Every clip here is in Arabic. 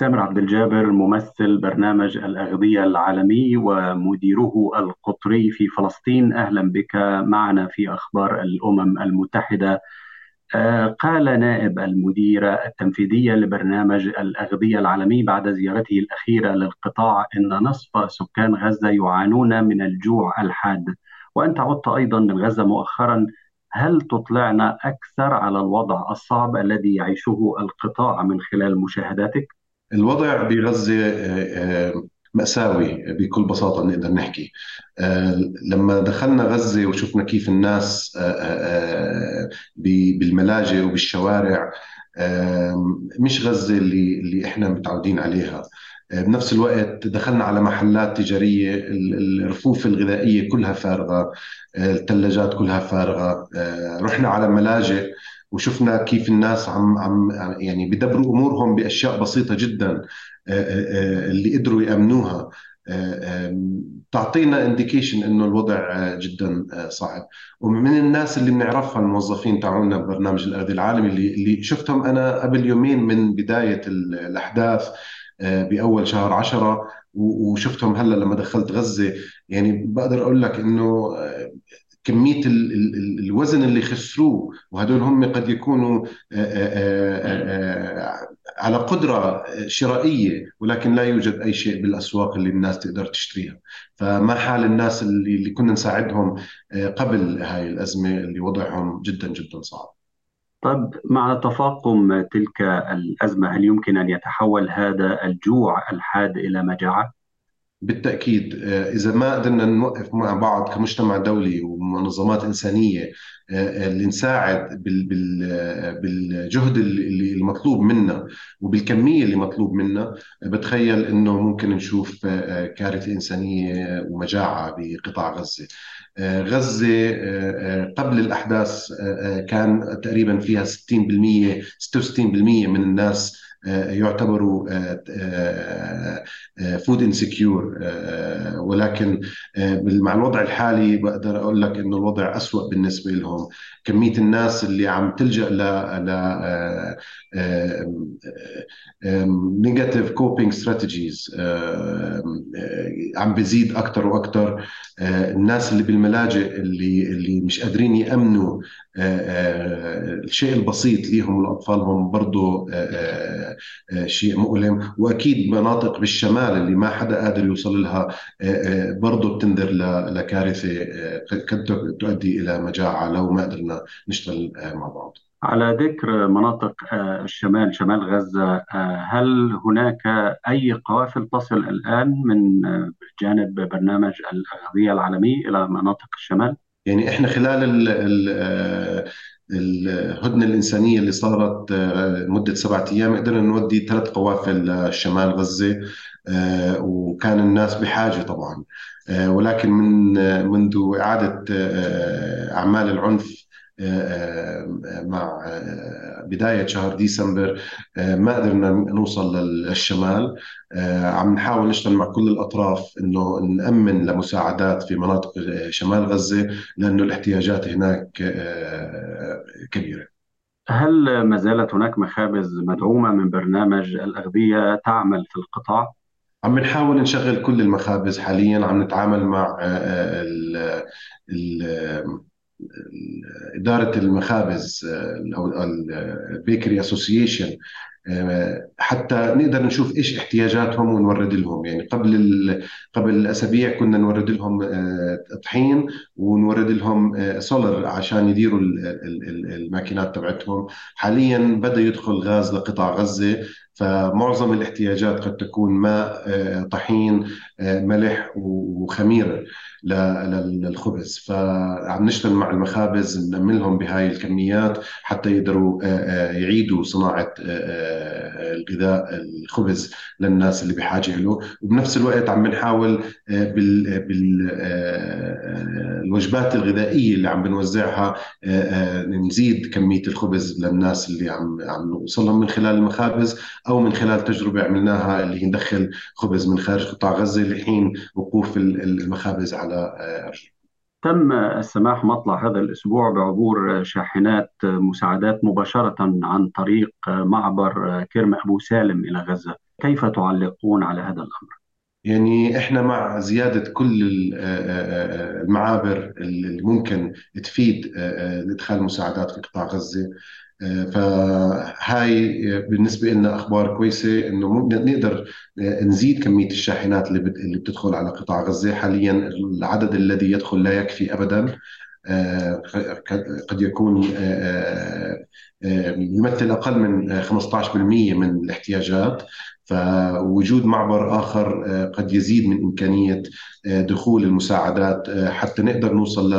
سامر عبد الجابر ممثل برنامج الأغذية العالمي ومديره القطري في فلسطين. أهلا بك معنا في أخبار الأمم المتحدة. آه، قال نائب المديرة التنفيذية لبرنامج الأغذية العالمي بعد زيارته الأخيرة للقطاع إن نصف سكان غزة يعانون من الجوع الحاد. وأنت عدت أيضا من غزة مؤخرا. هل تطلعنا أكثر على الوضع الصعب الذي يعيشه القطاع من خلال مشاهداتك؟ الوضع بغزة آه، آه، مأساوي بكل بساطة نقدر نحكي. آه، لما دخلنا غزة وشفنا كيف الناس بالملاجئ وبالشوارع مش غزة اللي اللي إحنا متعودين عليها. بنفس الوقت دخلنا على محلات تجارية الرفوف الغذائية كلها فارغة الثلاجات كلها فارغة رحنا على ملاجئ وشفنا كيف الناس عم عم يعني بدبروا أمورهم بأشياء بسيطة جدا آه، آه، آه، اللي قدروا يأمنوها. تعطينا انديكيشن إنه الوضع جدا صعب. ومن الناس اللي بنعرفها الموظفين تاعونا ببرنامج الاغذيه العالمي اللي اللي شفتهم أنا قبل يومين من بداية الأحداث بأول شهر عشرة وشفتهم هلأ لما دخلت غزة. يعني بقدر أقول لك إنه كمية ال ال الوزن اللي خسروه وهدول هم قد يكونوا آه، آه، آه، على قدرة شرائية ولكن لا يوجد أي شيء بالأسواق اللي الناس تقدر تشتريها فما حال الناس اللي, اللي كنا نساعدهم قبل هاي الأزمة اللي وضعهم جدا جدا صعب طيب مع تفاقم تلك الأزمة هل يمكن أن يتحول هذا الجوع الحاد إلى مجاعة؟ بالتأكيد آه، إذا ما قدرنا نوقف مع بعض كمجتمع دولي ومنظمات إنسانية آه، اللي نساعد بالجهد اللي المطلوب منا وبالكمية اللي مطلوب منا بتخيل إنه ممكن نشوف آه، كارثة إنسانية ومجاعة بقطاع غزة. غزة قبل الأحداث كان تقريبا فيها 60% 66% من الناس آه، يعتبروا food آه، insecure آه، ولكن مع الوضع الحالي بقدر أقول لك إنه الوضع أسوأ بالنسبة لهم. كمية الناس اللي عم تلجأ ل negative coping strategies عم بزيد أكثر وأكثر الناس اللي بالملاجئ اللي اللي مش قادرين يأمنوا الشيء البسيط ليهم ولأطفالهم برضه شيء مؤلم وأكيد مناطق بالشمال اللي ما حدا قادر يوصل لها برضه بتنذر لكارثة قد تؤدي إلى مجاعة لو ما قدرنا نشتغل مع بعض على ذكر مناطق الشمال شمال غزة هل هناك أي قوافل تصل الآن من جانب برنامج الأغذية العالمي إلى مناطق الشمال؟ يعني إحنا خلال ال ال الهدنة الإنسانية اللي صارت آه، مدة سبعة أيام قدرنا نودي ثلاث قوافل شمال غزة آه، وكان الناس بحاجة طبعا. آه، ولكن من منذ إعادة أعمال العنف مع بداية شهر ديسمبر ما قدرنا نوصل للشمال. عم نحاول نشتغل مع كل الأطراف إنه نأمن لمساعدات في مناطق شمال غزة لأنه الاحتياجات هناك كبيرة. هل ما زالت هناك مخابز مدعومة من برنامج الأغذية تعمل في القطاع؟ عم نحاول نشغل كل المخابز حاليا. عم نتعامل مع ال ال إدارة المخابز أو ال bakery association حتى نقدر نشوف إيش احتياجاتهم ونورد لهم. يعني قبل قبل الأسابيع كنا نورد لهم آه، طحين ونورد لهم سولر آه، عشان يديروا الماكينات تبعتهم. حاليا بدأ يدخل غاز لقطاع غزة فمعظم الاحتياجات قد تكون ماء آه، طحين ملح وخميره للخبز. فعم نشتغل مع المخابز نأمن لهم بهاي الكميات حتى يقدروا يعيدوا صناعة الغذاء الخبز للناس اللي بحاجة له. وبنفس الوقت عم بنحاول بالوجبات الغذائية اللي عم بنوزعها نزيد كمية الخبز للناس اللي عم عم نوصلهم من خلال المخابز. أو من خلال تجربة عملناها اللي هي ندخل خبز من خارج قطاع غزة لحين وقوف المخابز على أرجل. تم السماح مطلع هذا الأسبوع بعبور شاحنات مساعدات مباشرة عن طريق معبر كرم أبو سالم إلى غزة. كيف تعلقون على هذا الأمر؟ يعني إحنا مع زيادة كل آه، آه، آه، المعابر اللي ممكن تفيد آه، آه، ادخال مساعدات في قطاع غزة. آه، فهاي بالنسبة لنا أخبار كويسة إنه ممكن نقدر نزيد كمية الشاحنات اللي اللي بتدخل على قطاع غزة حاليا العدد الذي يدخل لا يكفي ابدا. آه، قد يكون آه، آه، يمثل أقل من 15% من الاحتياجات. فوجود معبر آه، قد يزيد من إمكانية آه، دخول المساعدات آه، حتى نقدر نوصل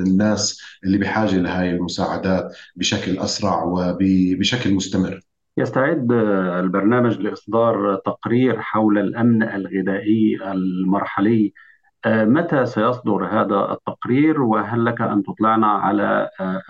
للناس اللي بحاجة لهذه المساعدات بشكل أسرع وبشكل مستمر. يستعد البرنامج لإصدار تقرير حول الأمن الغذائي المرحلي آه، متى سيصدر هذا التقرير؟ وهل لك أن تطلعنا على آه،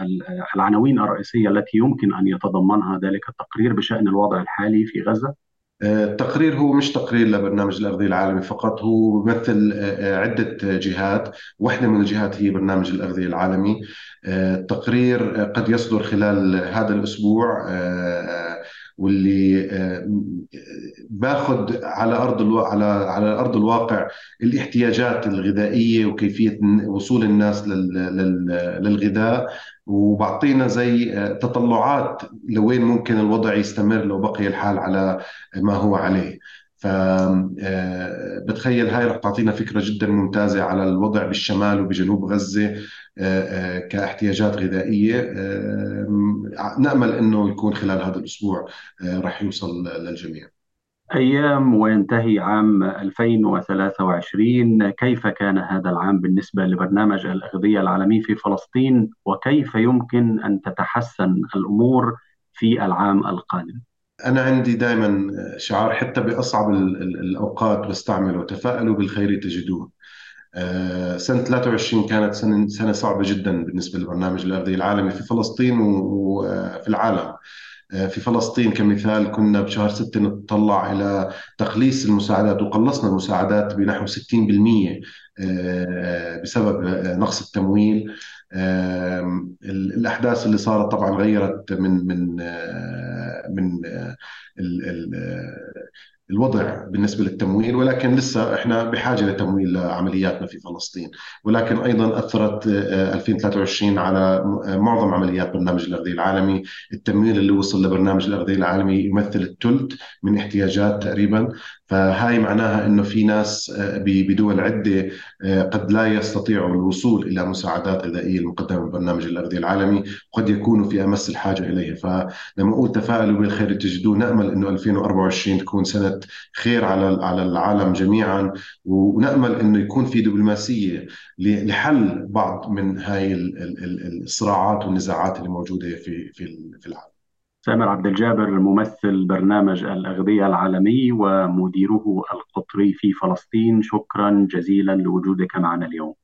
العناوين الرئيسية التي يمكن أن يتضمنها ذلك التقرير بشأن الوضع الحالي في غزة؟ التقرير هو مش تقرير لبرنامج الأغذية العالمي فقط هو آه، آه، عدة جهات. واحدة من الجهات هي برنامج الأغذية العالمي. آه، التقرير قد يصدر خلال هذا الأسبوع. آه، واللي آه، باخذ على الوا... على على أرض الواقع الاحتياجات الغذائية وكيفية وصول الناس لل... لل... للغذاء وبعطينا زي آه، تطلعات لوين ممكن الوضع يستمر لو بقي الحال على ما هو عليه. ف آه، هاي رح تعطينا فكرة جدا ممتازة على الوضع بالشمال وبجنوب غزة آه، آه، كاحتياجات غذائية. نأمل أنه يكون خلال هذا الأسبوع رح يوصل للجميع. أيام وينتهي عام 2023 كيف كان هذا العام بالنسبة لبرنامج الأغذية العالمي في فلسطين؟ وكيف يمكن أن تتحسن الأمور في العام القادم؟ أنا عندي دائما شعار حتى بأصعب ال- ال- الأوقات بستعمله تفاءلوا بالخير تجدوه. آه، سنة 23 كانت سنة سنة صعبة جدا بالنسبة لبرنامج الأغذية العالمي في فلسطين وفي العالم. آه، في فلسطين كمثال كنا بشهر ستة نتطلع إلى تقليص المساعدات وقلصنا المساعدات بنحو 60% آه، بسبب نقص التمويل. الأحداث اللي صارت طبعا غيرت من من من آه، آه، الوضع بالنسبة للتمويل ولكن لسه إحنا بحاجة لتمويل عملياتنا في فلسطين. ولكن أيضا أثرت آه، 2023 على م- معظم عمليات برنامج الأغذية العالمي. التمويل اللي وصل لبرنامج الأغذية العالمي يمثل الثلث من احتياجات تقريبا. فهاي معناها إنه في ناس آه، بدول عدة آه، قد لا يستطيعوا الوصول إلى مساعدات غذائية المقدمة من برنامج الأغذية العالمي وقد يكونوا في أمس الحاجة إليها. فلما أقول تفاءلوا بالخير تجدوه نأمل إنه 2024 تكون سنة خير على على العالم جميعا ونأمل إنه يكون في دبلوماسية لحل بعض من هاي ال- ال- ال- الصراعات والنزاعات اللي موجودة في في في العالم. سامر عبد الجابر ممثل برنامج الأغذية العالمي ومديره القطري في فلسطين. شكرا جزيلا لوجودك معنا اليوم.